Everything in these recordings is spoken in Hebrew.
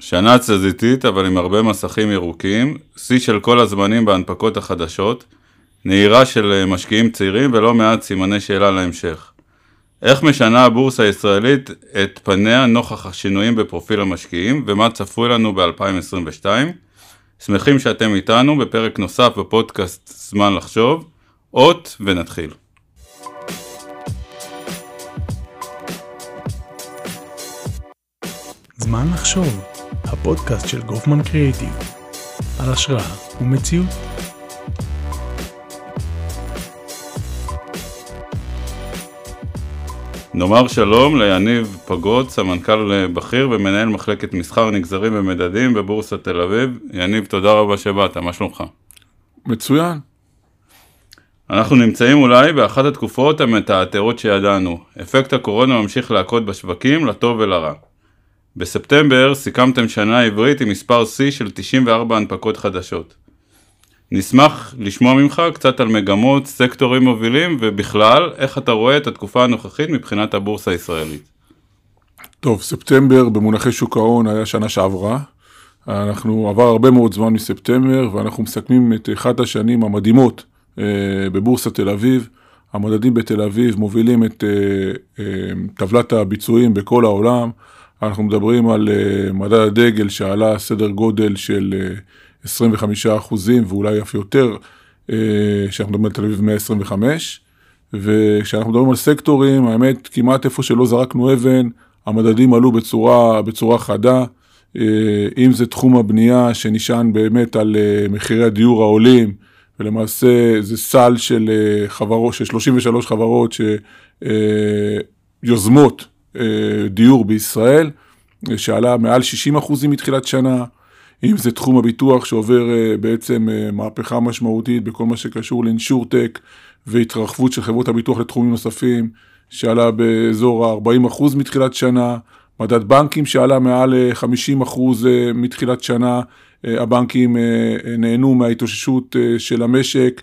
שנה תזזיתית, אבל עם הרבה מסכים ירוקים, שיא של כל הזמנים בהנפקות החדשות, נהירה של אה, משקיעים צעירים ולא מעט סימני שאלה להמשך. איך משנה הבורסה הישראלית את פניה נוכח השינויים בפרופיל המשקיעים ומה צפוי לנו ב-2022? שמחים שאתם איתנו בפרק נוסף בפודקאסט זמן לחשוב, אות ונתחיל. זמן לחשוב, הפודקאסט של גופמן קריאיטיב, על השראה ומציאות. נאמר שלום ליניב פגוד, סמנכ"ל בכיר ומנהל מחלקת מסחר נגזרים ומדדים בבורסת תל אביב. יניב, תודה רבה שבאת, מה שלומך? מצוין. אנחנו נמצאים אולי באחת התקופות המתעתעות שידענו. אפקט הקורונה ממשיך להכות בשווקים, לטוב ולרע. בספטמבר סיכמתם שנה עברית עם מספר שיא של 94 הנפקות חדשות. נשמח לשמוע ממך קצת על מגמות, סקטורים מובילים ובכלל, איך אתה רואה את התקופה הנוכחית מבחינת הבורסה הישראלית. טוב, ספטמבר במונחי שוק ההון היה שנה שעברה. אנחנו עבר הרבה מאוד זמן מספטמבר ואנחנו מסכמים את אחת השנים המדהימות אה, בבורסת תל אביב. המדדים בתל אביב מובילים את אה, אה, טבלת הביצועים בכל העולם. אנחנו מדברים על מדד הדגל שעלה סדר גודל של 25 אחוזים ואולי אף יותר, כשאנחנו מדברים על תל אביב 125. וכשאנחנו מדברים על סקטורים, האמת, כמעט איפה שלא זרקנו אבן, המדדים עלו בצורה, בצורה חדה. אם זה תחום הבנייה שנשען באמת על מחירי הדיור העולים, ולמעשה זה סל של חברות, של 33 חברות שיוזמות דיור בישראל, שעלה מעל 60 אחוזים מתחילת שנה, אם זה תחום הביטוח שעובר בעצם מהפכה משמעותית בכל מה שקשור לאינשורטק והתרחבות של חברות הביטוח לתחומים נוספים, שעלה באזור ה-40 אחוז מתחילת שנה, מדד בנקים שעלה מעל 50 אחוז מתחילת שנה, הבנקים נהנו מההתאוששות של המשק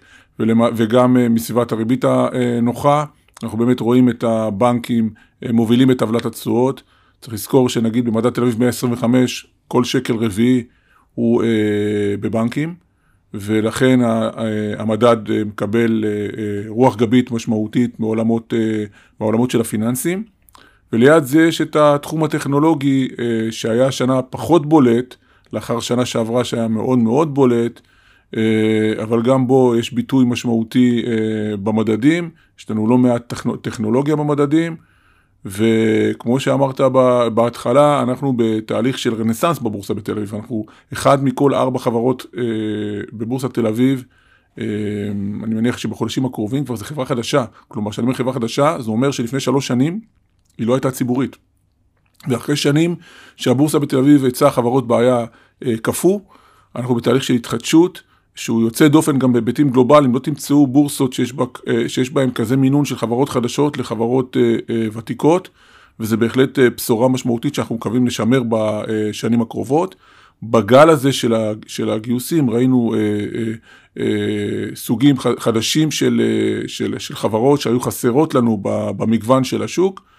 וגם מסביבת הריבית הנוחה. אנחנו באמת רואים את הבנקים מובילים את טבלת התשואות. צריך לזכור שנגיד במדד תל אביב 125, כל שקל רביעי הוא בבנקים, ולכן המדד מקבל רוח גבית משמעותית מעולמות, מעולמות של הפיננסים. וליד זה יש את התחום הטכנולוגי שהיה שנה פחות בולט, לאחר שנה שעברה שהיה מאוד מאוד בולט, אבל גם בו יש ביטוי משמעותי במדדים, יש לנו לא מעט טכנולוגיה במדדים, וכמו שאמרת בהתחלה, אנחנו בתהליך של רנסאנס בבורסה בתל אביב, אנחנו אחד מכל ארבע חברות בבורסת תל אביב, אני מניח שבחודשים הקרובים כבר זו חברה חדשה, כלומר כשאני אומר חברה חדשה, זה אומר שלפני שלוש שנים היא לא הייתה ציבורית. ואחרי שנים שהבורסה בתל אביב היצע חברות בעיה קפוא, אנחנו בתהליך של התחדשות, שהוא יוצא דופן גם בהיבטים גלובליים, לא תמצאו בורסות שיש, בה, שיש בהן כזה מינון של חברות חדשות לחברות ותיקות, וזה בהחלט בשורה משמעותית שאנחנו מקווים לשמר בשנים הקרובות. בגל הזה של הגיוסים ראינו סוגים חדשים של, של, של חברות שהיו חסרות לנו במגוון של השוק.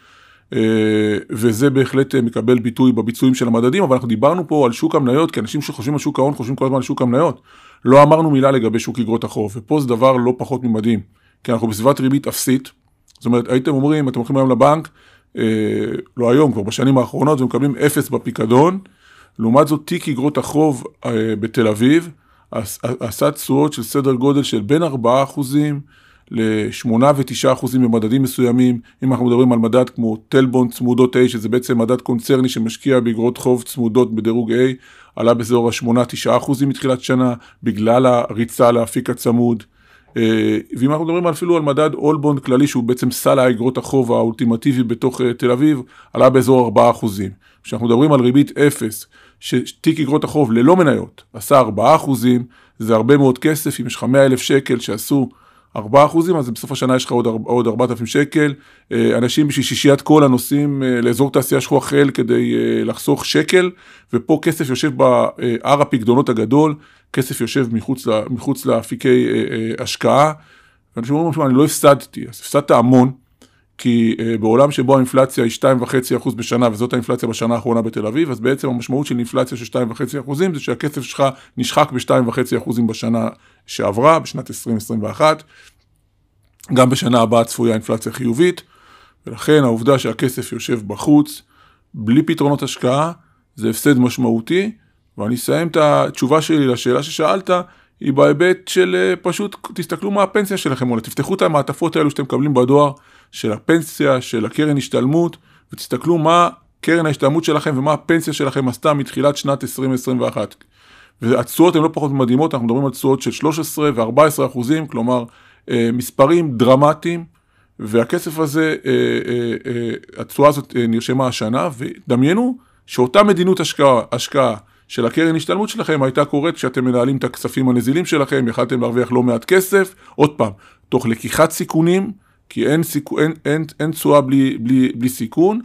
וזה בהחלט מקבל ביטוי בביצועים של המדדים, אבל אנחנו דיברנו פה על שוק המניות, כי אנשים שחושבים על שוק ההון חושבים כל הזמן על שוק המניות. לא אמרנו מילה לגבי שוק אגרות החוב, ופה זה דבר לא פחות ממדהים, כי אנחנו בסביבת ריבית אפסית, זאת אומרת, הייתם אומרים, אתם הולכים היום לבנק, אה, לא היום, כבר בשנים האחרונות, ומקבלים אפס בפיקדון, לעומת זאת תיק אגרות החוב אה, בתל אביב, עשה תשואות של סדר גודל של בין 4 אחוזים, ל-8 ו-9 אחוזים במדדים מסוימים, אם אנחנו מדברים על מדד כמו טלבון צמודות A, שזה בעצם מדד קונצרני שמשקיע באגרות חוב צמודות בדירוג A, עלה באזור ה-8-9 אחוזים מתחילת שנה, בגלל הריצה לאפיק הצמוד. ואם אנחנו מדברים אפילו על מדד אולבונד כללי, שהוא בעצם סל האגרות החוב האולטימטיבי בתוך תל אביב, עלה באזור 4 אחוזים. כשאנחנו מדברים על ריבית 0, שתיק אגרות החוב ללא מניות עשה 4 אחוזים, זה הרבה מאוד כסף, אם יש לך 100 אלף שקל שעשו 4 אחוזים, אז בסוף השנה יש לך עוד, עוד 4,000 שקל. אנשים בשביל שישיית קולה נוסעים לאזור תעשייה שכוח חיל כדי לחסוך שקל, ופה כסף יושב בהר הפקדונות הגדול, כסף יושב מחוץ, מחוץ לאפיקי השקעה. ואנשים אומרים, אני לא הפסדתי, אז הפסדת המון, כי uh, בעולם שבו האינפלציה היא 2.5% בשנה, וזאת האינפלציה בשנה האחרונה בתל אביב, אז בעצם המשמעות של אינפלציה של 2.5% זה שהכסף שלך נשחק ב-2.5% בשנה שעברה, בשנת 2021. גם בשנה הבאה צפויה אינפלציה חיובית, ולכן העובדה שהכסף יושב בחוץ, בלי פתרונות השקעה, זה הפסד משמעותי, ואני אסיים את התשובה שלי לשאלה ששאלת, היא בהיבט של אה, פשוט תסתכלו מה הפנסיה שלכם עולה, תפתחו את המעטפות האלו שאתם מקבלים בדואר, של הפנסיה, של הקרן השתלמות, ותסתכלו מה קרן ההשתלמות שלכם ומה הפנסיה שלכם עשתה מתחילת שנת 2021. והתשואות הן לא פחות מדהימות, אנחנו מדברים על תשואות של 13 ו-14 אחוזים, כלומר אה, מספרים דרמטיים, והכסף הזה, אה, התשואה הזאת נרשמה השנה, ודמיינו שאותה מדיניות השקעה, השקעה של הקרן השתלמות שלכם הייתה קורית כשאתם מנהלים את הכספים הנזילים שלכם, יכלתם להרוויח לא מעט כסף, עוד פעם, תוך לקיחת סיכונים, כי אין, סיכו, אין, אין, אין בלי, בלי, בלי סיכון,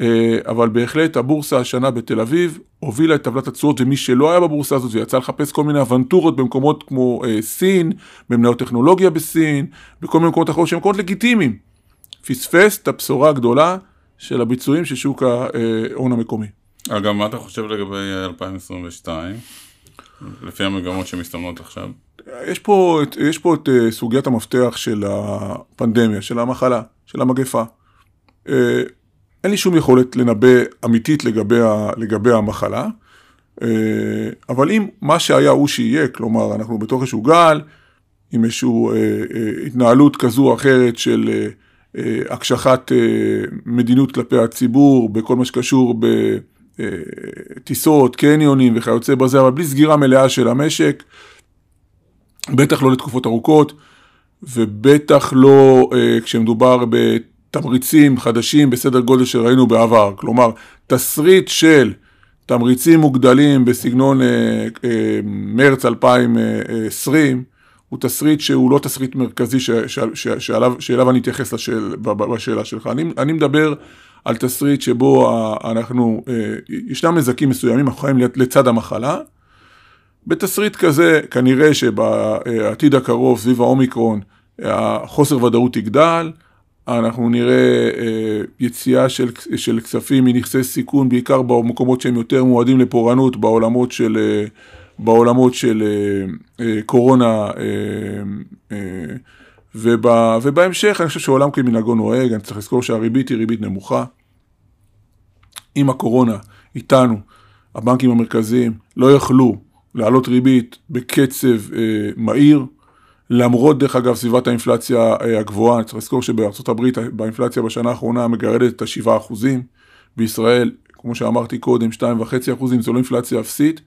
אה, אבל בהחלט הבורסה השנה בתל אביב הובילה את טבלת התשואות, ומי שלא היה בבורסה הזאת ויצא לחפש כל מיני אבנטורות במקומות כמו אה, סין, במניות טכנולוגיה בסין, בכל מיני מקומות אחרות שהם מקומות לגיטימיים. פספס את הבשורה הגדולה של הביצועים של שוק ההון המקומי. אגב, מה אתה חושב לגבי 2022, לפי המגמות שמסתמנות עכשיו? יש פה, יש פה את אה, סוגיית המפתח של הפנדמיה, של המחלה, של המגפה. אה, אין לי שום יכולת לנבא אמיתית לגבי, לגבי המחלה, אה, אבל אם מה שהיה הוא שיהיה, כלומר אנחנו בתוך איזשהו גל, עם איזושהי התנהלות כזו או אחרת של הקשחת מדיניות כלפי הציבור, בכל מה שקשור ב... טיסות, קניונים וכיוצא בזה, אבל בלי סגירה מלאה של המשק, בטח לא לתקופות ארוכות, ובטח לא אה, כשמדובר בתמריצים חדשים בסדר גודל שראינו בעבר. כלומר, תסריט של תמריצים מוגדלים בסגנון אה, אה, מרץ 2020, הוא תסריט שהוא לא תסריט מרכזי ש, ש, ש, שאליו, שאליו אני אתייחס לשאל, בשאלה שלך. אני, אני מדבר על תסריט שבו אנחנו, אה, ישנם נזקים מסוימים, אנחנו חיים לצד המחלה. בתסריט כזה, כנראה שבעתיד הקרוב, סביב האומיקרון, החוסר ודאות יגדל, אנחנו נראה אה, יציאה של, של כספים מנכסי סיכון, בעיקר במקומות שהם יותר מועדים לפורענות, בעולמות של, אה, בעולמות של קורונה. ובא, ובהמשך אני חושב שעולם כמנהגו נוהג, אני צריך לזכור שהריבית היא ריבית נמוכה. אם הקורונה איתנו, הבנקים המרכזיים לא יכלו להעלות ריבית בקצב אה, מהיר, למרות דרך אגב סביבת האינפלציה אה, הגבוהה, צריך לזכור שבארצות הברית באינפלציה בשנה האחרונה מגרדת את ה-7 אחוזים, בישראל, כמו שאמרתי קודם, 2.5 אחוזים, זו לא אינפלציה אפסית,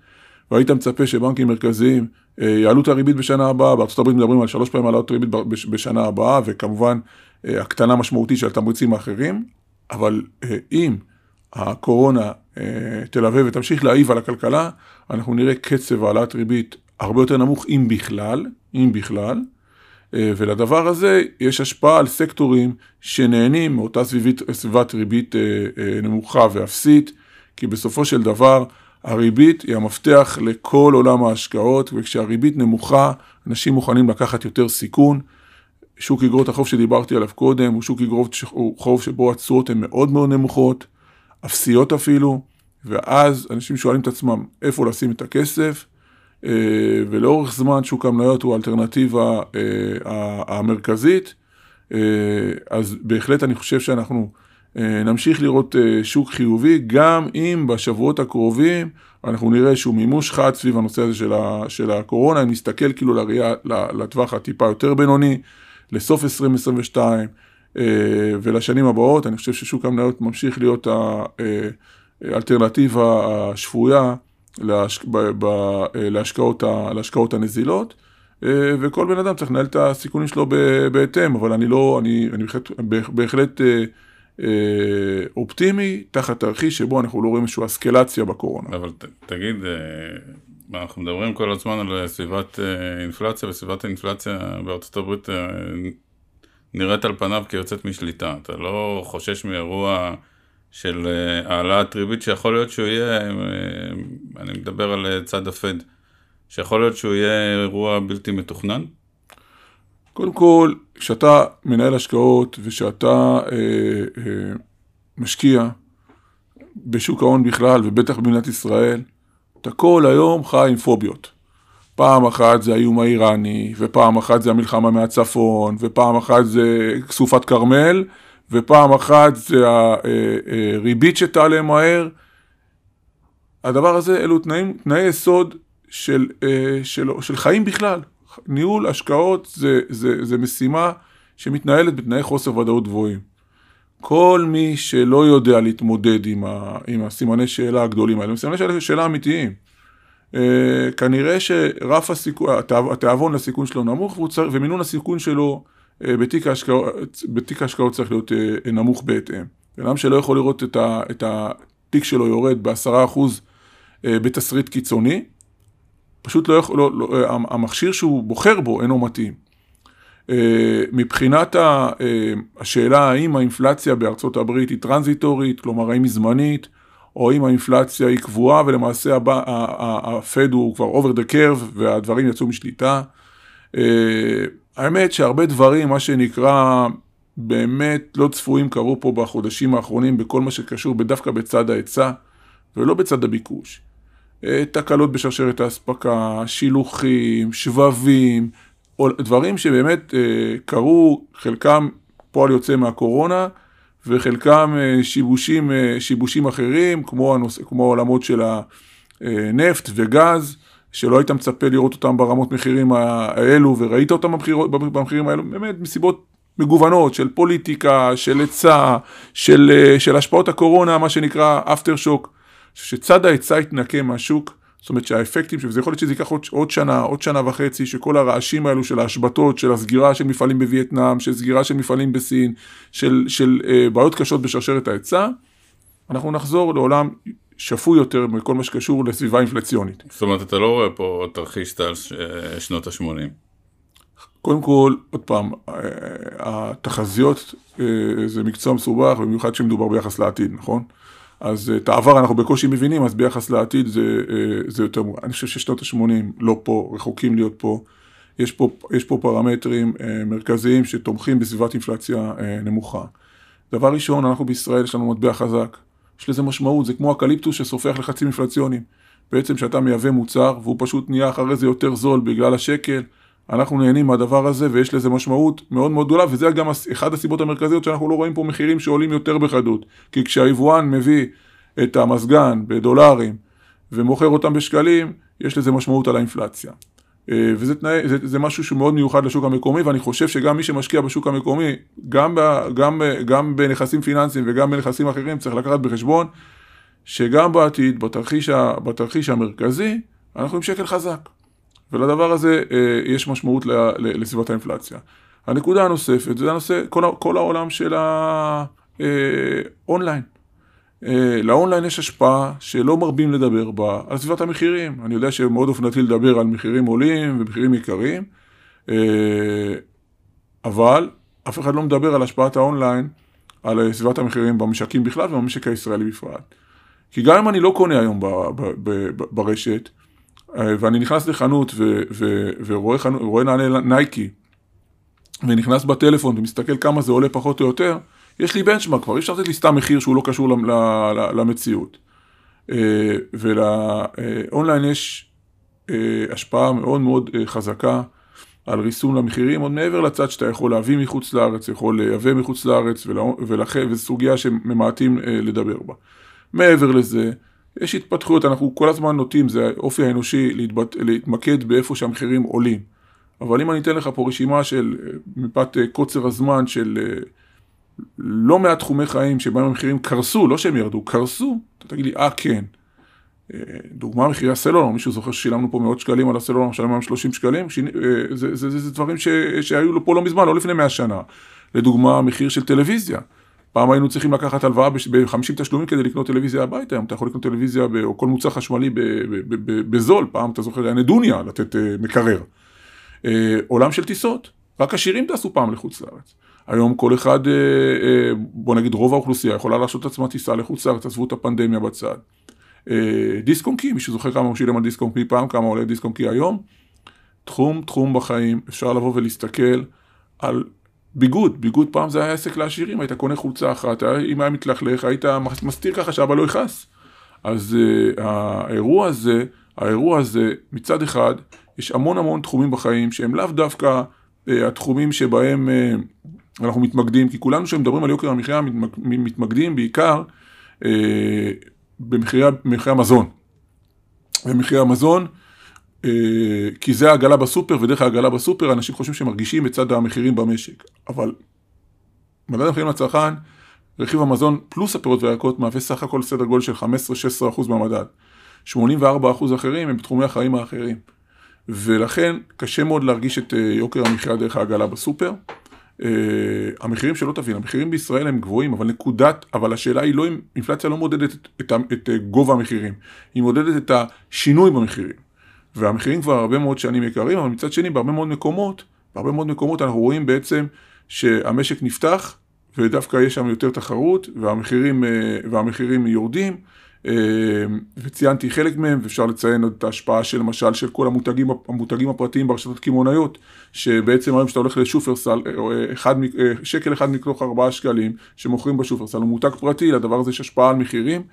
והיית מצפה שבנקים מרכזיים אה, יעלו את הריבית בשנה הבאה, בארצות הברית מדברים על שלוש פעמים העלות ריבית בשנה הבאה, וכמובן אה, הקטנה משמעותית של התמריצים האחרים, אבל אה, אם הקורונה תלווה ותמשיך להעיב על הכלכלה, אנחנו נראה קצב העלאת ריבית הרבה יותר נמוך, אם בכלל, אם בכלל, ולדבר הזה יש השפעה על סקטורים שנהנים מאותה סביבית, סביבת ריבית נמוכה ואפסית, כי בסופו של דבר הריבית היא המפתח לכל עולם ההשקעות, וכשהריבית נמוכה, אנשים מוכנים לקחת יותר סיכון. שוק אגרות החוב שדיברתי עליו קודם, הוא שוק אגרות חוב שבו התשואות הן מאוד מאוד נמוכות, אפסיות אפילו, ואז אנשים שואלים את עצמם איפה לשים את הכסף, אה, ולאורך זמן שוק המניות הוא האלטרנטיבה אה, המרכזית, אה, אז בהחלט אני חושב שאנחנו נמשיך לראות שוק חיובי, גם אם בשבועות הקרובים אנחנו נראה איזשהו מימוש חד סביב הנושא הזה של, הקורונה, אם נסתכל כאילו לראייה, לטווח הטיפה יותר בינוני, לסוף 2022 אה, ולשנים הבאות, אני חושב ששוק המניות ממשיך להיות האלטרנטיבה השפויה להשק, ב, ב, להשקעות, להשקעות הנזילות. וכל בן אדם צריך לנהל את הסיכונים שלו בהתאם, אבל אני לא, אני, אני בהחלט, בהחלט אה, אופטימי, תחת תרחיש שבו אנחנו לא רואים איזושהי אסקלציה בקורונה. אבל ת, תגיד, אה, אנחנו מדברים כל הזמן על סביבת אה, אינפלציה, וסביבת האינפלציה בארצות הברית נראית על פניו כיוצאת משליטה. אתה לא חושש מאירוע של העלאת ריבית שיכול להיות שהוא יהיה, אני מדבר על צד הפד, שיכול להיות שהוא יהיה אירוע בלתי מתוכנן? קודם כל, כשאתה מנהל השקעות ושאתה אה, אה, משקיע בשוק ההון בכלל, ובטח במדינת ישראל, אתה כל היום חי עם פוביות. פעם אחת זה האיום האיראני, ופעם אחת זה המלחמה מהצפון, ופעם אחת זה סופת כרמל, ופעם אחת זה הריבית שתעלה מהר. הדבר הזה, אלו תנאים, תנאי יסוד של, של, של חיים בכלל. ניהול השקעות זה, זה, זה משימה שמתנהלת בתנאי חוסר ודאות גבוהים. כל מי שלא יודע להתמודד עם, ה, עם הסימני שאלה הגדולים האלה, סימני שאלה, שאלה אמיתיים, אה, כנראה שרף הסיכון, התיאבון לסיכון שלו נמוך צריך, ומינון הסיכון שלו אה, בתיק ההשקעות, בתיק צריך להיות אה, נמוך בהתאם. בן אדם שלא יכול לראות את, ה, את התיק שלו יורד בעשרה אחוז אה, בתסריט קיצוני, פשוט לא יכול, לא, לא, אה, המכשיר שהוא בוחר בו אינו מתאים. אה, מבחינת השאלה האם האינפלציה בארצות הברית היא טרנזיטורית, כלומר האם היא זמנית, או אם האינפלציה היא קבועה ולמעשה הפד הוא כבר over the curve והדברים יצאו משליטה. האמת שהרבה דברים, מה שנקרא, באמת לא צפויים קרו פה בחודשים האחרונים בכל מה שקשור דווקא בצד ההיצע ולא בצד הביקוש. אה, תקלות בשרשרת האספקה, שילוחים, שבבים, דברים שבאמת אה, קרו, חלקם פועל יוצא מהקורונה, וחלקם אה, שיבושים, שיבושים אחרים, כמו, הנוס, כמו העולמות של הנפט וגז, שלא היית מצפה לראות אותם ברמות מחירים האלו, וראית אותם במחיר, במחירים האלו, באמת מסיבות מגוונות של פוליטיקה, של היצע, של, של השפעות הקורונה, מה שנקרא אפטר שוק. שצד ההיצע יתנקה מהשוק, זאת אומרת שהאפקטים, וזה יכול להיות שזה ייקח עוד, עוד שנה, עוד שנה וחצי, שכל הרעשים האלו של ההשבתות, של הסגירה של מפעלים בווייטנאם, של סגירה של מפעלים בסין, של, של אה, בעיות קשות בשרשרת ההיצע, אנחנו נחזור לעולם שפוי יותר מכל מה שקשור לסביבה אינפלציונית. זאת אומרת, אתה לא רואה פה תרחיש סטייל אה, שנות ה-80. קודם כל, עוד פעם, אה, התחזיות אה, זה מקצוע מסובך, במיוחד כשמדובר ביחס לעתיד, נכון? אז את העבר אנחנו בקושי מבינים, אז ביחס לעתיד זה, אה, זה יותר מובן. אני חושב ששנות ה-80 לא פה, רחוקים להיות פה. יש פה, יש פה פרמטרים אה, מרכזיים שתומכים בסביבת אינפלציה אה, נמוכה. דבר ראשון, אנחנו בישראל יש לנו מטבע חזק. יש לזה משמעות, זה כמו אקליפטוס שסופח לחצים אינפלציוניים. בעצם שאתה מייבא מוצר והוא פשוט נהיה אחרי זה יותר זול בגלל השקל, אנחנו נהנים מהדבר הזה ויש לזה משמעות מאוד מאוד גדולה וזה גם אחת הסיבות המרכזיות שאנחנו לא רואים פה מחירים שעולים יותר בחדות. כי כשהיבואן מביא את המזגן בדולרים ומוכר אותם בשקלים יש לזה משמעות על האינפלציה. אה, וזה תנאי, זה, זה משהו שמאוד מיוחד לשוק המקומי ואני חושב שגם מי שמשקיע בשוק המקומי גם, ב, גם, גם בנכסים פיננסיים וגם בנכסים אחרים צריך לקחת בחשבון שגם בעתיד בתרחיש, בתרחיש המרכזי אנחנו עם שקל חזק ולדבר הזה אה, יש משמעות לסביבת האינפלציה. הנקודה הנוספת זה הנושא, כל, כל העולם של האונליין. אה, אה, לאונליין יש השפעה שלא מרבים לדבר בה על סביבת המחירים. אני יודע שמאוד אופנתי לדבר על מחירים עולים ומחירים יקרים, אבל אף אחד לא מדבר על השפעת האונליין על סביבת המחירים במשקים בכלל ובמשק הישראלי בפרט. כי גם אם אני לא קונה היום ברשת, אה, ואני נכנס לחנות ו, ו, ורואה חנו, רואה נעלי נייקי, ונכנס בטלפון ומסתכל כמה זה עולה פחות או יותר, יש לי בנצ'מארק כבר, אי אפשר לתת לי סתם מחיר שהוא לא קשור למציאות. אה, ולאונליין יש אה, השפעה מאוד מאוד חזקה על ריסון למחירים, עוד מעבר לצד שאתה יכול להביא מחוץ לארץ, יכול לייבא מחוץ לארץ, ולכן, וזו סוגיה שממעטים לדבר בה. מעבר לזה, יש התפתחויות, אנחנו כל הזמן נוטים, זה האופי האנושי להתבט... להתמקד באיפה שהמחירים עולים. אבל אם אני אתן לך פה רשימה של, מפאת אה, קוצר הזמן, של אה, לא מעט תחומי חיים שבהם המחירים קרסו, לא שהם ירדו, קרסו, אתה תגיד לי, אה כן. אה, דוגמה מחירי הסלולר, מישהו זוכר ששילמנו פה מאות שקלים על הסלולר, משלם היום 30 שקלים? שיני, זה, זה, זה, זה דברים ש, שהיו פה לא מזמן, לא לפני 100 שנה. לדוגמה, מחיר של טלוויזיה. פעם היינו צריכים לקחת הלוואה ב-50 תשלומים כדי לקנות טלוויזיה הביתה, היום אתה יכול לקנות טלוויזיה או כל מוצר חשמלי בזול, פעם אתה זוכר היה נדוניה לתת אה, מקרר. אה, עולם של טיסות, רק עשירים טסו פעם לחוץ לארץ. היום כל אחד, אה, בוא נגיד רוב האוכלוסייה יכולה להרשות עצמה טיסה לחוץ לארץ, עזבו את הפנדמיה בצד. דיסק און קי, מי שזוכר כמה הוא שילם על דיסק און קי פעם, כמה עולה דיסק און קי היום. תחום, תחום בחיים, אפשר לבוא ולהסתכל על ביגוד, ביגוד פעם זה היה עסק לעשירים, היית קונה חולצה אחת, אם היה מתלכלך, היית מסתיר ככה שאבא לא יכעס. אז uh, האירוע הזה, האירוע הזה, מצד אחד, יש המון המון תחומים בחיים שהם לאו דווקא uh, התחומים שבהם uh, אנחנו מתמקדים, כי כולנו שמדברים על יוקר המחיה מתמקדים בעיקר uh, במחירי המזון. במחירי המזון, כי זה העגלה בסופר, ודרך העגלה בסופר אנשים חושבים שהם מרגישים את צד המחירים במשק. אבל מדד המחירים לצרכן, רכיב המזון פלוס הפירות והירקות מהווה סך הכל סדר גודל של 15-16% מהמדד. 84% אחרים הם בתחומי החיים האחרים. ולכן קשה מאוד להרגיש את אה, יוקר המחיה דרך העגלה בסופר. Uh, המחירים שלא תבין, המחירים בישראל הם גבוהים, אבל נקודת, אבל השאלה היא לא אם אינפלציה לא מודדת את, את, את, אה, גובה המחירים, היא מודדת את השינוי במחירים. והמחירים כבר הרבה מאוד שנים יקרים, אבל מצד שני בהרבה מאוד מקומות, בהרבה מאוד מקומות אנחנו רואים בעצם שהמשק נפתח, ודווקא יש שם יותר תחרות, והמחירים, uh, והמחירים יורדים. אמ, וציינתי חלק מהם, ואפשר לציין עוד את ההשפעה של למשל של כל המותגים, המותגים הפרטיים ברשתות קמעונאיות, שבעצם היום כשאתה הולך לשופרסל, אה, אחד, אה, שקל אחד מתוך ארבעה שקלים שמוכרים בשופרסל הוא מותג פרטי, לדבר הזה יש השפעה על מחירים.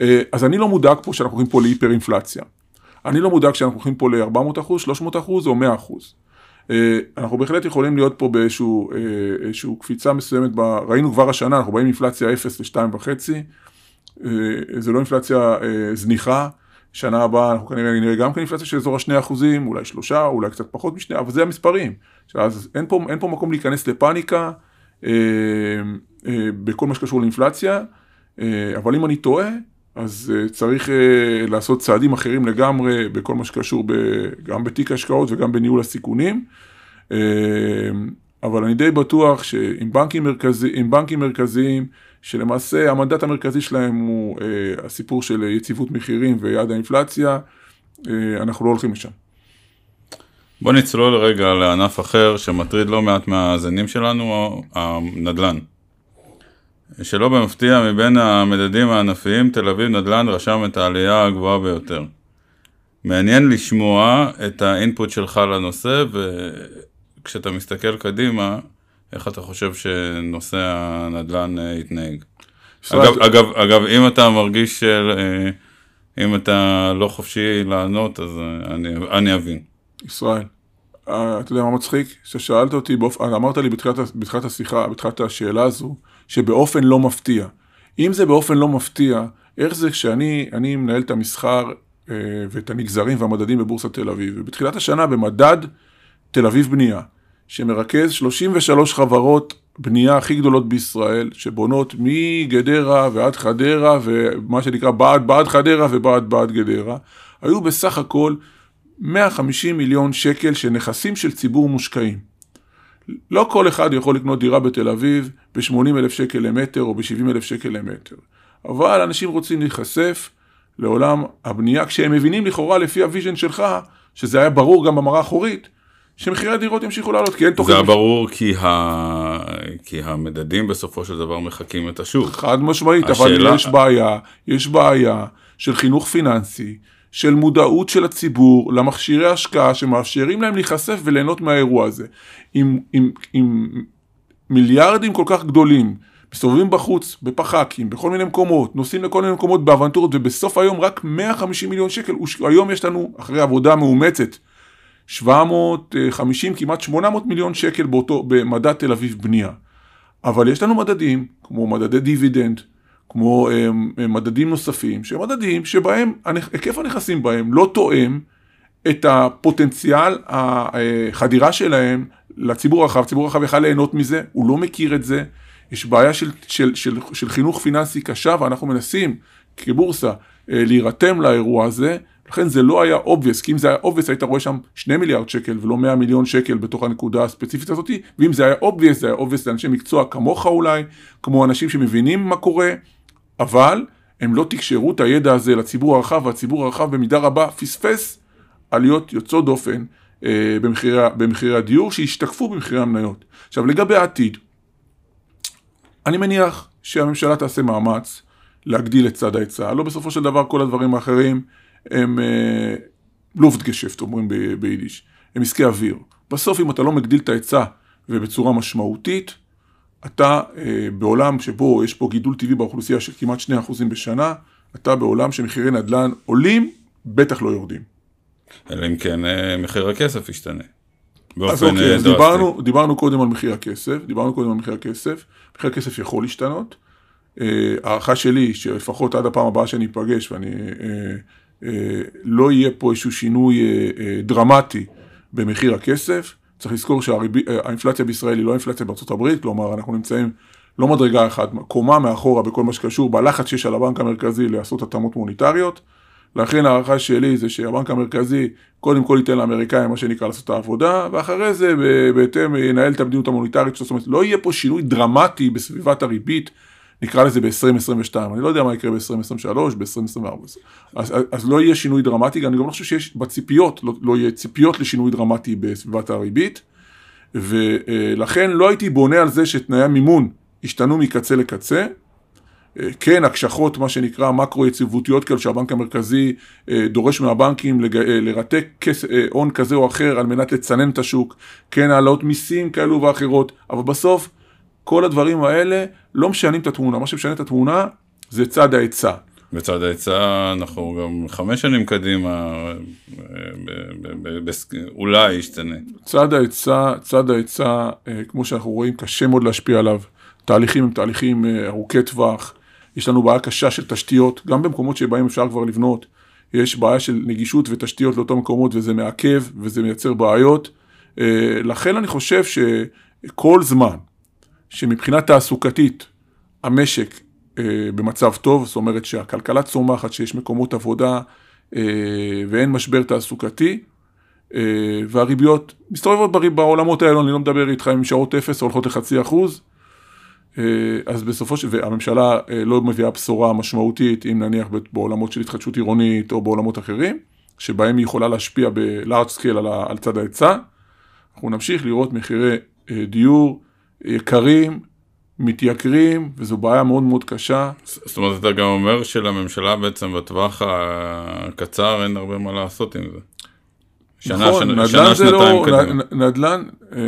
אה, אז אני לא מודאג פה שאנחנו הולכים פה להיפר אינפלציה. אני לא מודאג שאנחנו הולכים פה ל-400 אחוז, 300 אחוז או 100 אחוז. אנחנו בהחלט יכולים להיות פה באיזושהי קפיצה מסוימת, ראינו כבר השנה, אנחנו באים אינפלציה 0 ל-2.5. אה, זה לא אינפלציה אה, זניחה, שנה הבאה אנחנו כנראה נראה גם כן אינפלציה של אזור השני אחוזים, אולי שלושה, אולי קצת פחות משני, אבל זה המספרים. אז אין פה, אין פה מקום להיכנס לפאניקה אה, אה, בכל מה שקשור לאינפלציה, אה, אבל אם אני טועה, אז אה, צריך אה, לעשות צעדים אחרים לגמרי בכל מה שקשור ב, גם בתיק ההשקעות וגם בניהול הסיכונים. אה, אבל אני די בטוח שעם בנקים, מרכזי, בנקים מרכזיים, שלמעשה המנדט המרכזי שלהם הוא אה, הסיפור של יציבות מחירים ויעד האינפלציה, אה, אנחנו לא הולכים לשם. בוא נצלול רגע לענף אחר שמטריד לא מעט מהאזנים שלנו, הנדל"ן. שלא במפתיע, מבין המדדים הענפיים, תל אביב נדל"ן רשם את העלייה הגבוהה ביותר. מעניין לשמוע את האינפוט שלך לנושא, וכשאתה מסתכל קדימה, איך אתה חושב שנושא הנדל"ן אה, יתנהג? אגב, אגב, אגב, אם אתה מרגיש, אה, אם אתה לא חופשי לענות, אז אה, אני, אני אבין. ישראל, אתה יודע מה מצחיק? ששאלת אותי, באופ... אמרת לי בתחילת, בתחילת השיחה, בתחילת השאלה הזו, שבאופן לא מפתיע. אם זה באופן לא מפתיע, איך זה כשאני מנהל את המסחר ואת הנגזרים והמדדים בבורסת תל אביב, ובתחילת השנה במדד תל אביב בנייה, שמרכז 33 חברות בנייה הכי גדולות בישראל, שבונות מגדרה ועד חדרה, ומה שנקרא בעד בעד חדרה ובעד בעד גדרה, היו בסך הכל 150 מיליון שקל של נכסים של ציבור מושקעים. לא כל אחד יכול לקנות דירה בתל אביב ב-80 אלף שקל למטר או ב-70 אלף שקל למטר. אבל אנשים רוצים להיחשף לעולם הבנייה, כשהם מבינים לכאורה לפי ה vision שלך, שזה היה ברור גם במראה האחורית, שמחירי הדירות ימשיכו לעלות, כי אין תוכנית. זה ברור כי, ה... כי המדדים בסופו של דבר מחקים את השוק. חד משמעית, השאלה... אבל יש בעיה, יש בעיה של חינוך פיננסי, של מודעות של הציבור למכשירי השקעה שמאפשרים להם להיחשף וליהנות מהאירוע הזה. עם, עם, עם מיליארדים כל כך גדולים, מסתובבים בחוץ, בפחקים, בכל מיני מקומות, נוסעים לכל מיני מקומות באבנטורות, ובסוף היום רק 150 מיליון שקל, היום יש לנו, אחרי עבודה מאומצת, 750, כמעט 800 מיליון שקל באותו, במדד תל אביב בנייה. אבל יש לנו מדדים, כמו מדדי דיבידנד, כמו אה, מדדים נוספים, שהם מדדים שבהם היקף הנכסים בהם לא תואם את הפוטנציאל החדירה שלהם לציבור הרחב. הציבור הרחב יכל ליהנות מזה, הוא לא מכיר את זה. יש בעיה של, של, של, של חינוך פיננסי קשה, ואנחנו מנסים כבורסה אה, להירתם לאירוע הזה, לכן זה לא היה obvious, כי אם זה היה obvious היית רואה שם 2 מיליארד שקל ולא 100 מיליון שקל בתוך הנקודה הספציפית הזאת, ואם זה היה obvious, זה היה obvious לאנשי מקצוע כמוך אולי, כמו אנשים שמבינים מה קורה, אבל הם לא תקשרו את הידע הזה לציבור הרחב, והציבור הרחב במידה רבה פספס עליות יוצאות דופן אה, במחירי, במחירי הדיור שהשתקפו במחירי המניות. עכשיו לגבי העתיד, אני מניח שהממשלה תעשה מאמץ להגדיל את צד ההיצע, לא בסופו של דבר כל הדברים האחרים הם לופטגשפט, אומרים ביידיש, הם עסקי אוויר. בסוף אם אתה לא מגדיל את ההיצע ובצורה משמעותית. אתה אה, בעולם שבו יש פה גידול טבעי באוכלוסייה של כמעט 2% בשנה, אתה בעולם שמחירי נדל"ן עולים, בטח לא יורדים. אלא אם כן אה, מחיר הכסף ישתנה. אז באופן אוקיי, אה, אז דרסטי. דיברנו, דיברנו קודם על מחיר הכסף, דיברנו קודם על מחיר הכסף, מחיר הכסף יכול להשתנות. הערכה שלי, שלפחות עד הפעם הבאה שאני אפגש, ואני, לא יהיה פה איזשהו שינוי דרמטי במחיר הכסף. צריך לזכור שהאינפלציה בישראל היא לא אינפלציה בארצות הברית, כלומר אנחנו נמצאים לא מדרגה אחת, קומה מאחורה בכל מה שקשור בלחץ שיש על הבנק המרכזי לעשות התאמות מוניטריות. לכן ההערכה שלי זה שהבנק המרכזי קודם כל ייתן לאמריקאים מה שנקרא לעשות את העבודה, ואחרי זה בהתאם ינהל את המדיניות המוניטרית זאת אומרת לא יהיה פה שינוי דרמטי בסביבת הריבית, נקרא לזה ב-2022, אני לא יודע מה יקרה ב-2023, ב-2024, אז, אז, לא יהיה שינוי דרמטי, אני גם לא חושב שיש בציפיות, לא, לא יהיה ציפיות לשינוי דרמטי בסביבת הריבית, ולכן לא הייתי בונה על זה שתנאי המימון השתנו מקצה לקצה, אה, כן, הקשחות, מה שנקרא, מקרו-יציבותיות כאלה, שהבנק המרכזי אה, דורש מהבנקים לג- אה, לרתק כס- הון כזה או אחר על מנת לצנן את השוק, כן, העלאות מיסים כאלו ואחרות, אבל בסוף, כל הדברים האלה לא משנים את התמונה. מה שמשנה את התמונה זה צד ההיצע. בצד ההיצע אנחנו גם חמש שנים קדימה, אולי ישתנה. צד ההיצע, צד ההיצע, אה, כמו שאנחנו רואים, קשה מאוד להשפיע עליו. תהליכים הם תהליכים אה, ארוכי טווח. יש לנו בעיה קשה של תשתיות, גם במקומות שבהם אפשר כבר לבנות. יש בעיה של נגישות ותשתיות לאותם מקומות, וזה מעכב, וזה מייצר בעיות. אה, לכן אני חושב שכל זמן שמבחינה תעסוקתית המשק אה, במצב טוב, זאת אומרת שהכלכלה צומחת, שיש מקומות עבודה אה, ואין משבר תעסוקתי, אה, והריביות מסתובבות בריב- בעולמות האלו, אני לא מדבר איתך עם שעות אפס הולכות לחצי אחוז, אה, אז בסופו של... והממשלה אה, לא מביאה בשורה משמעותית, אם נניח בעולמות של התחדשות עירונית או בעולמות אחרים, שבהם היא יכולה להשפיע ב-large scale על, על צד ההיצע, אנחנו נמשיך לראות מחירי אה, דיור יקרים, מתייקרים, וזו בעיה מאוד מאוד קשה. זאת אומרת, אתה גם אומר שלממשלה בעצם בטווח הקצר אין הרבה מה לעשות עם זה. שנה, נכון, שנה, נדל"ן שנה זה לא, קדימה. נדל"ן, אה,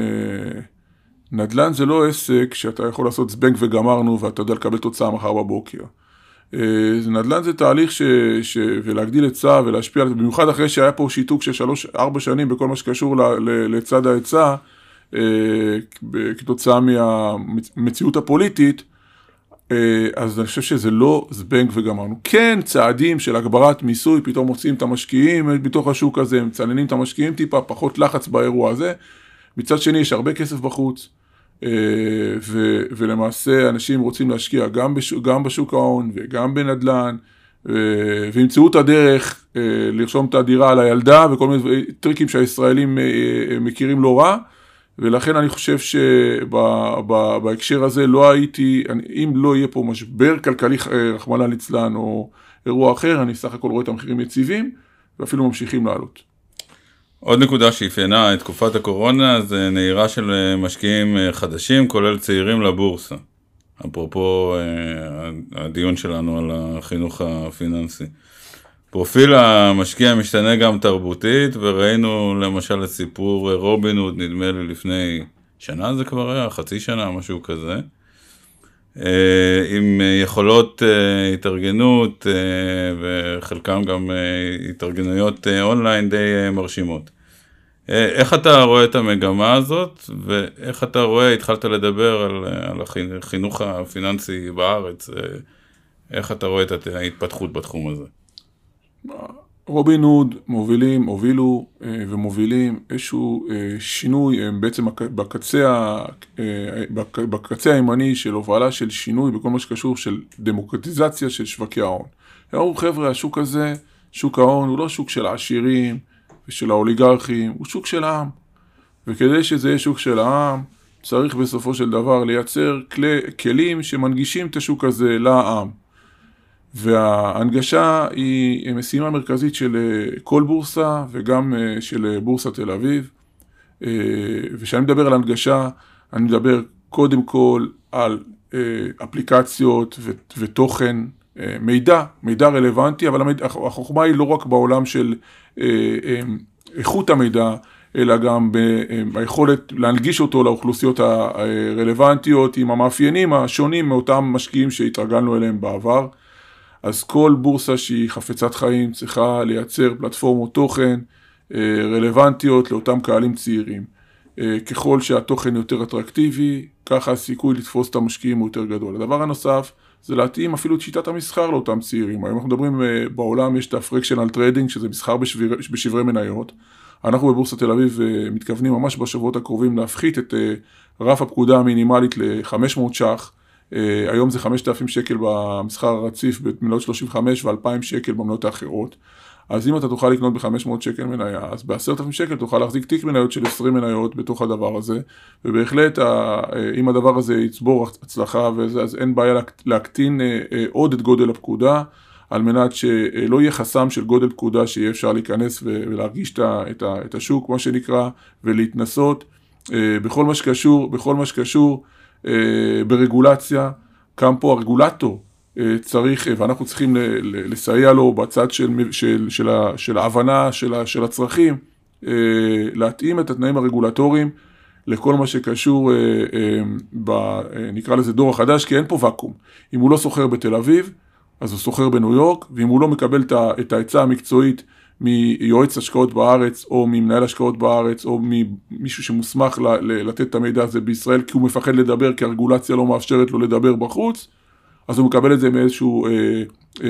נדל"ן זה לא עסק שאתה יכול לעשות זבנג וגמרנו ואתה יודע לקבל תוצאה מחר בבוקר. אה, נדל"ן זה תהליך ש, ש, ולהגדיל היצע ולהשפיע על זה, במיוחד אחרי שהיה פה שיתוק של שלוש, ארבע שנים בכל מה שקשור ל, ל, לצד ההיצע, כתוצאה מהמציאות הפוליטית, אה, אז אני חושב שזה לא זבנג וגמרנו. כן, צעדים של הגברת מיסוי, פתאום מוצאים את המשקיעים בתוך השוק הזה, מצננים את המשקיעים טיפה, פחות לחץ באירוע הזה. מצד שני, יש הרבה כסף בחוץ, אה, ו, ולמעשה אנשים רוצים להשקיע גם, בש, גם בשוק ההון וגם בנדל"ן, אה, וימצאו את הדרך אה, לרשום את הדירה על הילדה וכל מיני טריקים שהישראלים אה, אה, מכירים לא רע. ולכן אני חושב שבהקשר הזה לא הייתי, אני- אם לא יהיה פה משבר כלכלי, אה, רחמנא ליצלן, או אירוע אחר, אני סך הכל רואה את המחירים יציבים, ואפילו ממשיכים לעלות. עוד נקודה שאפיינה את תקופת הקורונה זה נהירה של אה, משקיעים אה, חדשים, כולל צעירים לבורסה. אפרופו הדיון שלנו על החינוך הפיננסי. פרופיל המשקיע משתנה גם תרבותית, וראינו למשל את סיפור אה, רובין הוד, נדמה לי לפני שנה זה כבר היה, חצי שנה, משהו כזה. אה, עם אה, יכולות התארגנות וחלקם גם התארגנויות אונליין די מרשימות. איך אתה רואה את המגמה הזאת, ואיך אתה רואה, התחלת לדבר על, על החינ- החינוך הפיננסי בארץ, איך אתה רואה את ההתפתחות בתחום הזה? רובין הוד מובילים, הובילו אה, ומובילים איזשהו אה, שינוי, בעצם בקצה, אה, בק- בקצה הימני של הובלה של שינוי בכל מה שקשור של דמוקרטיזציה של שווקי ההון. אמרו חבר'ה, השוק הזה, שוק ההון הוא לא שוק של העשירים ושל האוליגרכים, הוא שוק של העם. וכדי שזה יהיה שוק של העם, צריך בסופו של דבר לייצר כלי, כלים שמנגישים את השוק הזה לעם. וההנגשה היא משימה מרכזית של אה, כל בורסה וגם אה, של אה, בורסת תל אביב. וכשאני מדבר על הנגשה, אני מדבר קודם כל על אפליקציות ותוכן, מידע, מידע רלוונטי, אבל המידע, החוכמה היא לא רק בעולם של איכות המידע, אלא גם ביכולת להנגיש אותו לאוכלוסיות הרלוונטיות עם המאפיינים השונים מאותם משקיעים שהתרגלנו אליהם בעבר. אז כל בורסה שהיא חפצת חיים צריכה לייצר פלטפורמות תוכן רלוונטיות לאותם קהלים צעירים. ככל שהתוכן יותר אטרקטיבי, ככה הסיכוי לתפוס את המשקיעים הוא יותר גדול. הדבר הנוסף, זה להתאים אפילו את שיטת המסחר לאותם צעירים. היום אנחנו מדברים, אה, בעולם יש את ה-fractional trading, שזה מסחר בשברי, בשברי מניות. אנחנו בבורסת תל אביב אה, מתכוונים ממש בשבועות הקרובים להפחית את אה, רף הפקודה המינימלית ל-500 ש"ח. היום זה 5,000 שקל במסחר הרציף במניות 35 ו-2,000 שקל במניות האחרות. אז אם אתה תוכל לקנות ב-500 שקל מניה, אז ב-10,000 שקל תוכל להחזיק תיק מניות של 20 מניות בתוך הדבר הזה, ובהחלט אם הדבר הזה יצבור הצלחה וזה, אז אין בעיה להקטין אה, אה, עוד את גודל הפקודה, על מנת שלא יהיה חסם של גודל פקודה שיהיה אפשר להיכנס ולהרגיש את השוק, מה שנקרא, ולהתנסות אה, בכל מה שקשור, בכל מה שקשור ברגולציה, קם פה הרגולטור. אה, צריך, אה, ואנחנו צריכים לסייע לו בצד של, של, של, של ההבנה של, של הצרכים, אה, להתאים את התנאים הרגולטוריים לכל מה שקשור, ב, נקרא לזה דור החדש, כי אין פה ואקום. אם הוא לא סוחר בתל אביב, אז הוא סוחר בניו יורק, ואם הוא לא מקבל את העצה המקצועית מיועץ השקעות בארץ, או ממנהל השקעות בארץ, או ממישהו שמוסמך לתת את המידע הזה בישראל, כי הוא מפחד לדבר, כי הרגולציה לא מאפשרת לו לדבר בחוץ, אז הוא מקבל את זה מאיזשהו אה, אה,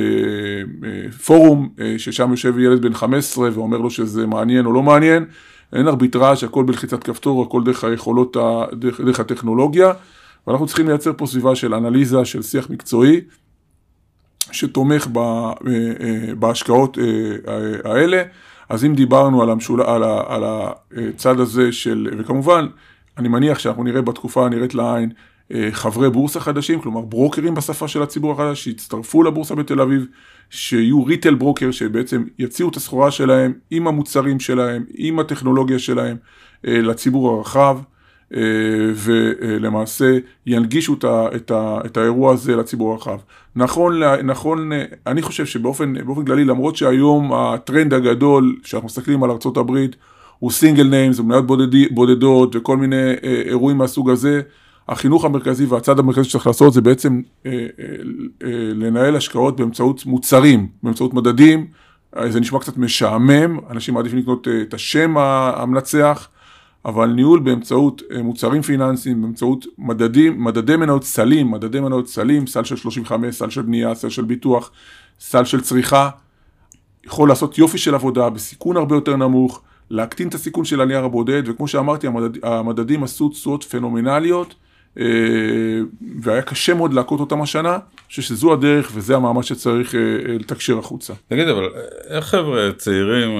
אה, פורום, אה, ששם יושב ילד בן 15 ואומר לו שזה מעניין או לא מעניין. אין ארביטראז', הכל בלחיצת כפתור, הכל דרך היכולות, דרך, דרך הטכנולוגיה. ואנחנו צריכים לייצר פה סביבה של אנליזה, של שיח מקצועי, שתומך ב, אה, אה, בהשקעות אה, האלה. אז אם דיברנו על, המשול... על, ה... על הצד הזה של, וכמובן, אני מניח שאנחנו נראה בתקופה הנראית לעין חברי בורסה חדשים, כלומר ברוקרים בשפה של הציבור החדש, שיצטרפו לבורסה בתל אביב, שיהיו ריטל ברוקר, שבעצם יציעו את הסחורה שלהם עם המוצרים שלהם, עם הטכנולוגיה שלהם לציבור הרחב, ולמעשה ינגישו את, האירוע הזה לציבור הרחב. נכון, נכון, אני חושב שבאופן כללי, למרות שהיום הטרנד הגדול, שאנחנו מסתכלים על ארה"ב, הוא single names, מניות בודדות וכל מיני אירועים מהסוג הזה, החינוך המרכזי והצד המרכזי שצריך לעשות זה בעצם אה, אה, אה, לנהל השקעות באמצעות מוצרים, באמצעות מדדים, אה, זה נשמע קצת משעמם, אנשים מעדיפים לקנות אה, את השם המנצח, אבל ניהול באמצעות אה, מוצרים פיננסיים, באמצעות מדדים, מדדי מניות סלים, מדדי מניות סלים, סל של 35, סל של בנייה, סל של ביטוח, סל של צריכה, יכול לעשות יופי של עבודה בסיכון הרבה יותר נמוך, להקטין את הסיכון של הנייר הבודד, וכמו שאמרתי, המדד, המדדים עשו תשואות פנומנליות. אה, והיה קשה מאוד להכות אותם השנה, אני חושב שזו הדרך וזה המאמץ שצריך אה, אה, לתקשר החוצה. תגיד, אבל איך חבר'ה צעירים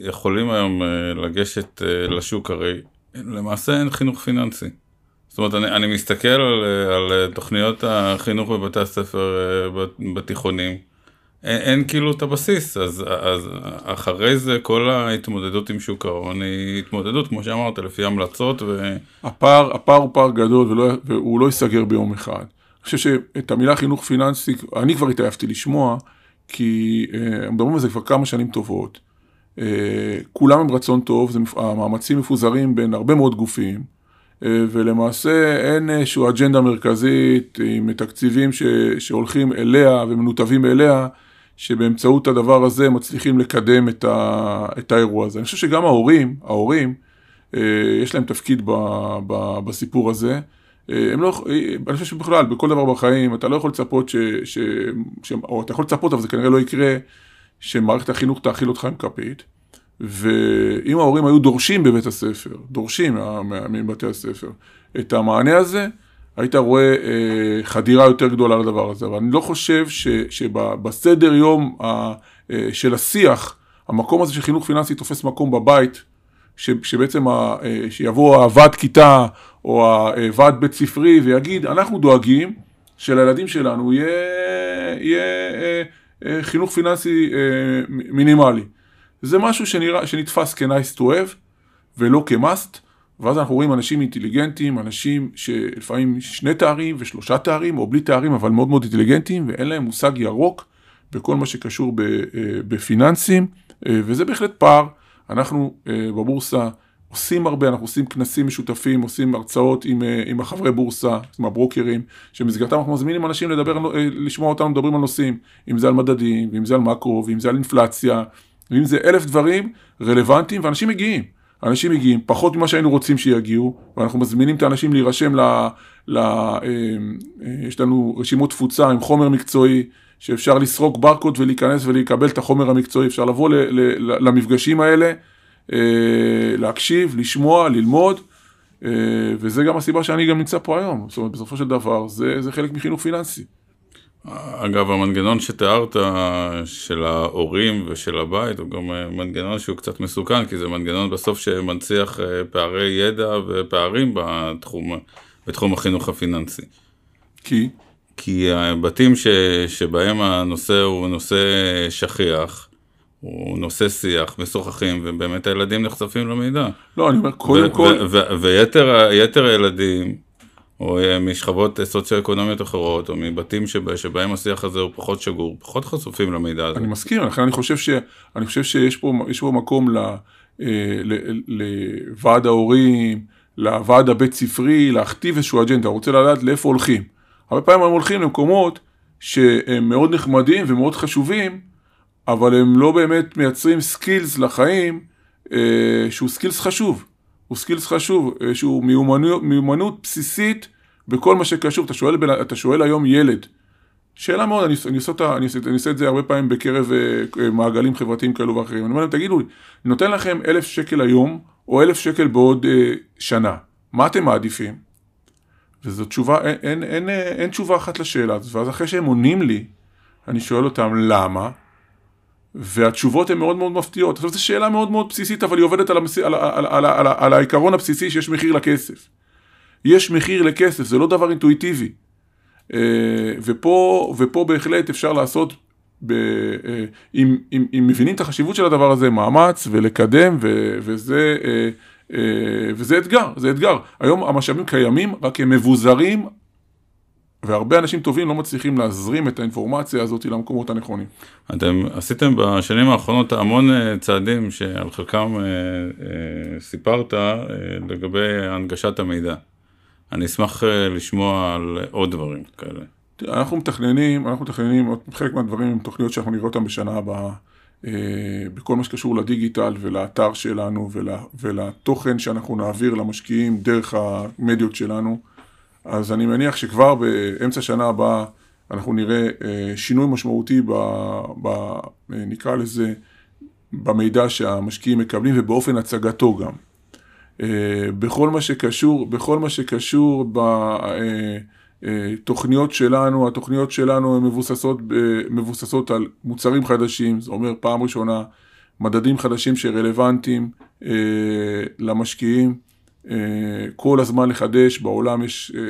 יכולים היום לגשת לשוק? הרי למעשה אין חינוך פיננסי. זאת אומרת, אני, אני מסתכל על, על תוכניות החינוך בבתי הספר בתיכונים, אין, אין כאילו את הבסיס, אז, אז אחרי זה כל ההתמודדות עם שוק ההון היא התמודדות, כמו שאמרת, לפי המלצות ו... הפער, הפער הוא פער גדול ולא, והוא לא ייסגר ביום אחד. אני חושב שאת המילה חינוך פיננסי, אני כבר התעייפתי לשמוע, כי אה, מדברים על זה כבר כמה שנים טובות. אה, כולם עם רצון טוב, זה, המאמצים מפוזרים בין הרבה מאוד גופים, אה, ולמעשה אין איזושהי אג'נדה מרכזית עם תקציבים ש, שהולכים אליה ומנותבים אליה. שבאמצעות הדבר הזה מצליחים לקדם את, ה, את האירוע הזה. אני חושב שגם ההורים, ההורים, אה, יש להם תפקיד ב, ב, בסיפור הזה. אה, הם לא, אה, אני חושב שבכלל, בכל דבר בחיים, אתה לא יכול לצפות ש, ש, ש... או אתה יכול לצפות, אבל זה כנראה לא יקרה, שמערכת החינוך תאכיל אותך עם כפית. ואם ההורים היו דורשים בבית הספר, דורשים מבתי הספר, את המענה הזה, היית רואה אה, חדירה יותר גדולה לדבר הזה, אבל אני לא חושב ש, שבסדר יום ה, אה, של השיח, המקום הזה של חינוך פיננסי תופס מקום בבית, ש, שבעצם ה, אה, שיבוא הוועד כיתה או הוועד בית ספרי ויגיד, אנחנו דואגים שלילדים שלנו יהיה, יהיה אה, אה, חינוך פיננסי אה, מינימלי. זה משהו שנראה, שנתפס כ-nice to have ולא כ-must. ואז אנחנו רואים אנשים אינטליגנטים, אנשים שלפעמים שני תארים ושלושה תארים, או בלי תארים, אבל מאוד מאוד אינטליגנטים, ואין להם מושג ירוק בכל מה שקשור אה, בפיננסים, אה, וזה בהחלט פער. אנחנו אה, בבורסה עושים הרבה, אנחנו עושים כנסים משותפים, עושים הרצאות עם, עם החברי בורסה, עם הברוקרים, שבמסגרתם אנחנו מזמינים אנשים לדבר, לשמוע אותנו מדברים על נושאים, אם זה על מדדים, ואם זה על מקרו, ואם זה על אינפלציה, ואם זה אלף דברים רלוונטיים, ואנשים מגיעים. אנשים מגיעים, פחות ממה שהיינו רוצים שיגיעו, ואנחנו מזמינים את האנשים להירשם ל... ל אה, יש לנו רשימות תפוצה עם חומר מקצועי, שאפשר לסרוק ברקוד ולהיכנס ולקבל את החומר המקצועי, אפשר לבוא ל, ל, למפגשים האלה, אה, להקשיב, לשמוע, ללמוד, אה, וזה גם הסיבה שאני גם נמצא פה היום. זאת אומרת, בסופו של דבר, זה, זה חלק מחינוך פיננסי. אגב, המנגנון שתיארת של ההורים ושל הבית הוא גם מנגנון שהוא קצת מסוכן, כי זה מנגנון בסוף שמנציח פערי ידע ופערים בתחום, בתחום החינוך הפיננסי. כי? כי הבתים ש, שבהם הנושא הוא נושא שכיח, הוא נושא שיח, משוחחים, ובאמת הילדים נחשפים למידע. לא, אני אומר, קודם כל... ויתר הילדים, או משכבות סוציו-אקונומיות אחרות, או מבתים שבה, שבהם השיח הזה הוא פחות שגור, פחות חשופים למידע הזה. אני מסכים, לכן אני חושב, ש, אני חושב שיש פה, פה מקום ל, אה, לוועד ההורים, לוועד הבית ספרי, להכתיב איזשהו אג'נדה, רוצה לדעת לאיפה הולכים. הרבה פעמים הם הולכים למקומות שהם מאוד נחמדים ומאוד חשובים, אבל הם לא באמת מייצרים skills לחיים, אה, שהוא skills חשוב. הוא skills חשוב, אה, שהוא מיומנות, מיומנות בסיסית בכל מה שקשור. אתה שואל, אתה שואל היום ילד, שאלה מאוד, אני, אני, עושה, אני, עושה, אני עושה את זה הרבה פעמים בקרב uh, מעגלים חברתיים כאלו ואחרים. אני אומר להם, תגידו לי, נותן לכם אלף שקל היום, או אלף שקל בעוד uh, שנה, מה אתם מעדיפים? וזו תשובה, אין, אין, אין, אין תשובה אחת לשאלה הזאת. ואז אחרי שהם עונים לי, אני שואל אותם למה, והתשובות הן מאוד מאוד מפתיעות. עכשיו זו שאלה מאוד מאוד בסיסית, אבל היא עובדת על, המס... על, על, על, על, על, על העיקרון הבסיסי שיש מחיר לכסף. יש מחיר לכסף, זה לא דבר אינטואיטיבי. אה, ופה, ופה בהחלט אפשר לעשות, ב, אה, אם, אם, אם מבינים את החשיבות של הדבר הזה, מאמץ ולקדם, ו, וזה, אה, וזה אתגר, זה אתגר. היום המשאבים קיימים, רק הם מבוזרים והרבה אנשים טובים לא מצליחים להזרים את האינפורמציה הזאת למקומות הנכונים. אתם עשיתם בשנים האחרונות המון אה, צעדים שעל חלקם אה, אה, סיפרת לגבי הנגשת המידע. אני אשמח לשמוע על עוד דברים כאלה. אנחנו מתכננים, אנחנו מתכננים, חלק מהדברים הם תוכניות שאנחנו נראה אותם בשנה הבאה, בכל מה שקשור לדיגיטל ולאתר שלנו ולתוכן שאנחנו נעביר למשקיעים דרך המדיות שלנו. אז אני מניח שכבר באמצע שנה הבאה אנחנו נראה אה, שינוי משמעותי, ב, ב, אה, נקרא לזה, במידע שהמשקיעים מקבלים ובאופן הצגתו גם. אה, בכל מה שקשור, בכל מה שקשור בתוכניות שלנו, התוכניות שלנו הן מבוססות, מבוססות על מוצרים חדשים, זה אומר פעם ראשונה מדדים חדשים שרלוונטיים למשקיעים. אה, כל הזמן לחדש, בעולם יש אה,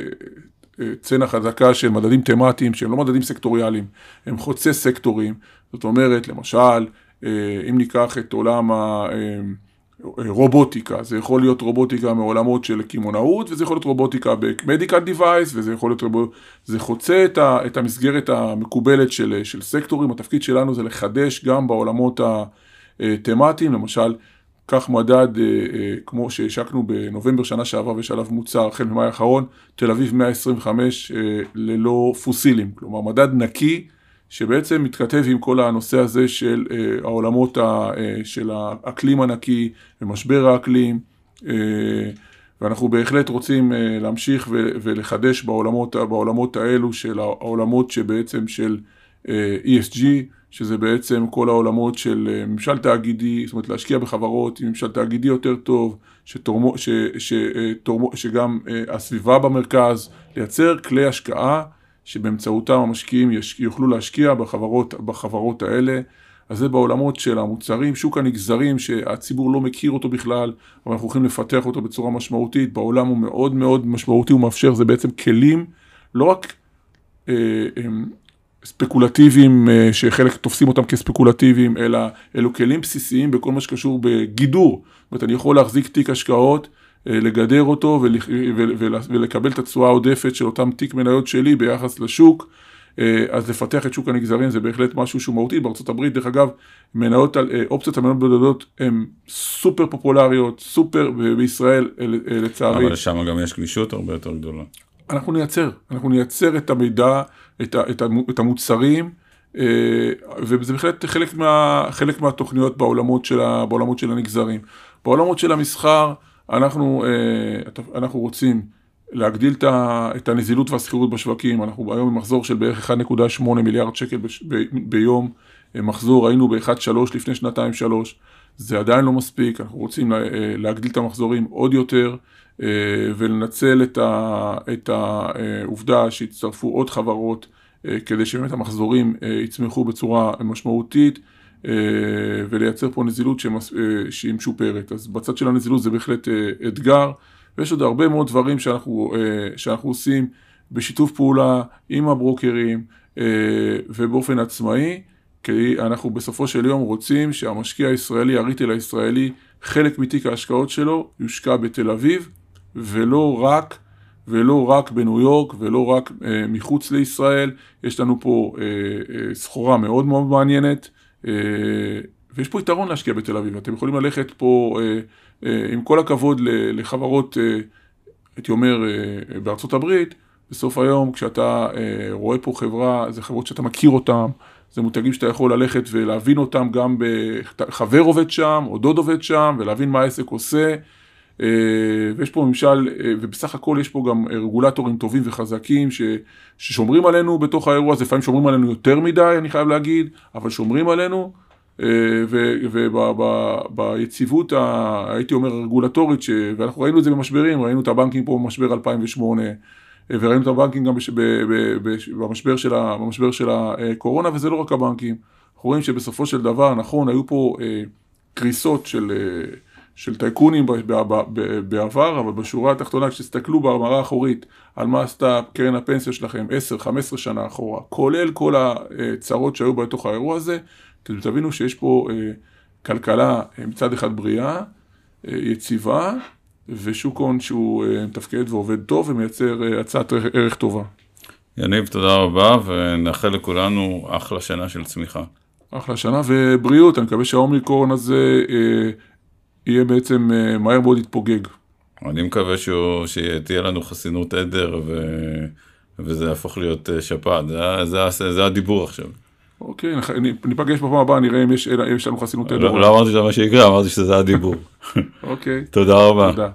אה, צנע חזקה של מדדים תמטיים שהם לא מדדים סקטוריאליים, הם חוצי סקטורים, זאת אומרת, למשל, אם ניקח את עולם הרובוטיקה, זה יכול להיות רובוטיקה מעולמות של קמעונאות, וזה יכול להיות רובוטיקה ב-medical device, וזה יכול להיות, רובוט... זה חוצה את, ה, את המסגרת המקובלת של, של סקטורים, התפקיד שלנו זה לחדש גם בעולמות התמטיים, למשל, כך מדד אה, אה, כמו שהשקנו בנובמבר שנה שעברה ויש עליו מוצר החל ממאי האחרון, תל אביב 125 אה, ללא פוסילים, כלומר מדד נקי שבעצם מתכתב עם כל הנושא הזה של העולמות של האקלים הנקי ומשבר האקלים ואנחנו בהחלט רוצים להמשיך ולחדש בעולמות, בעולמות האלו של העולמות שבעצם של ESG שזה בעצם כל העולמות של אה, ממשל תאגידי, זאת אומרת להשקיע בחברות עם ממשל תאגידי יותר טוב, שתורמו, ש, ש, שתורמו, שגם אה, הסביבה במרכז, לייצר כלי השקעה שבאמצעותם המשקיעים יש, יוכלו להשקיע בחברות, בחברות האלה. אז זה בעולמות של המוצרים, שוק הנגזרים שהציבור לא מכיר אותו בכלל, אבל אנחנו הולכים לפתח אותו בצורה משמעותית, בעולם הוא מאוד מאוד משמעותי, הוא מאפשר, זה בעצם כלים, לא רק אה, אה, ספקולטיביים, אה, שחלק תופסים אותם כספקולטיביים, אלא אלו כלים בסיסיים בכל מה שקשור בגידור. זאת אומרת, אני יכול להחזיק תיק השקעות, אה, לגדר אותו ולקבל את התשואה העודפת של אותם תיק מניות שלי ביחס לשוק, אה, אז לפתח את שוק הנגזרים זה בהחלט משהו שהוא מהותי. הברית, דרך אגב, מניות, על- אופציות על מניות בודדות הן סופר פופולריות, סופר, בישראל לצערי. אבל שם גם יש גמישות הרבה יותר גדולה. אנחנו נייצר, אנחנו נייצר את המידע, את, ה, את, המו- את המוצרים, אה, וזה בהחלט חלק, מה, חלק מהתוכניות בעולמות של, ה, בעולמות של הנגזרים. בעולמות של המסחר, אנחנו, אה, אנחנו רוצים להגדיל את, ה, הנזילות והשכירות בשווקים, אנחנו היום במחזור של בערך 1.8 מיליארד שקל ביום, מחזור היינו ב-1.3 לפני שנתיים-שלוש, זה עדיין לא מספיק, אנחנו רוצים אה, להגדיל את המחזורים עוד יותר. אה, ולנצל את, ה, את העובדה שהצטרפו עוד חברות אה, כדי שבאמת המחזורים אה, יצמחו בצורה משמעותית אה, ולייצר פה נזילות שמס, אה, שהיא משופרת. אז בצד של הנזילות זה בהחלט אה, אתגר ויש עוד הרבה מאוד דברים שאנחנו, אה, שאנחנו עושים בשיתוף פעולה עם הברוקרים אה, ובאופן עצמאי. כי אנחנו בסופו של יום רוצים שהמשקיע הישראלי, הריטל הישראלי, חלק מתיק ההשקעות שלו יושקע בתל אביב, ולא רק, ולא רק בניו יורק, ולא רק אה, מחוץ לישראל. יש לנו פה אה, אה, סחורה מאוד מאוד מעניינת, אה, ויש פה יתרון להשקיע בתל אביב. אתם יכולים ללכת פה, אה, אה, עם כל הכבוד לחברות, אה, הייתי אומר, אה, בארצות הברית, בסוף היום, כשאתה אה, רואה פה חברה, זה חברות שאתה מכיר אותן, זה מותגים שאתה יכול ללכת ולהבין אותם גם בחבר עובד שם, או דוד עובד שם, ולהבין מה העסק עושה. אה, ויש פה ממשל, אה, ובסך הכל יש פה גם רגולטורים טובים וחזקים ש, ששומרים עלינו בתוך האירוע הזה, לפעמים שומרים עלינו יותר מדי, אני חייב להגיד, אבל שומרים עלינו. וביציבות, הייתי אומר, הרגולטורית, ש... ואנחנו ראינו את זה במשברים, ראינו את הבנקים פה במשבר 2008, וראינו את הבנקים גם. במשבר, של ה... במשבר של הקורונה, וזה לא רק הבנקים. אנחנו רואים שבסופו של דבר, נכון, היו פה אה, קריסות של, אה, של טייקונים בעבר, אבל בשורה התחתונה, כשתסתכלו במראה האחורית על מה עשתה קרן הפנסיה שלכם 10-15 שנה אחורה, כולל כל הצרות שהיו בתוך האירוע הזה, אתם תבינו שיש פה אה, כלכלה מצד אחד בריאה, אה, יציבה, ושוק הון שהוא אה, מתפקד ועובד טוב ומייצר אה, הצעת ערך טובה. יניב, תודה רבה, ונאחל לכולנו אחלה שנה של צמיחה. אחלה שנה ובריאות, אני מקווה שהאומיקרון הזה אה, יהיה בעצם אה, מהר מאוד יתפוגג. אני מקווה שהוא, שתהיה לנו חסינות עדר ו... וזה יהפוך להיות שפעת, זה, זה, זה, זה הדיבור עכשיו. אוקיי, ניפגש בפעם הבאה, נראה אם יש, לנו חסינות. לא, לא אמרתי שזה מה שיקרה, אמרתי שזה הדיבור. אוקיי. תודה רבה.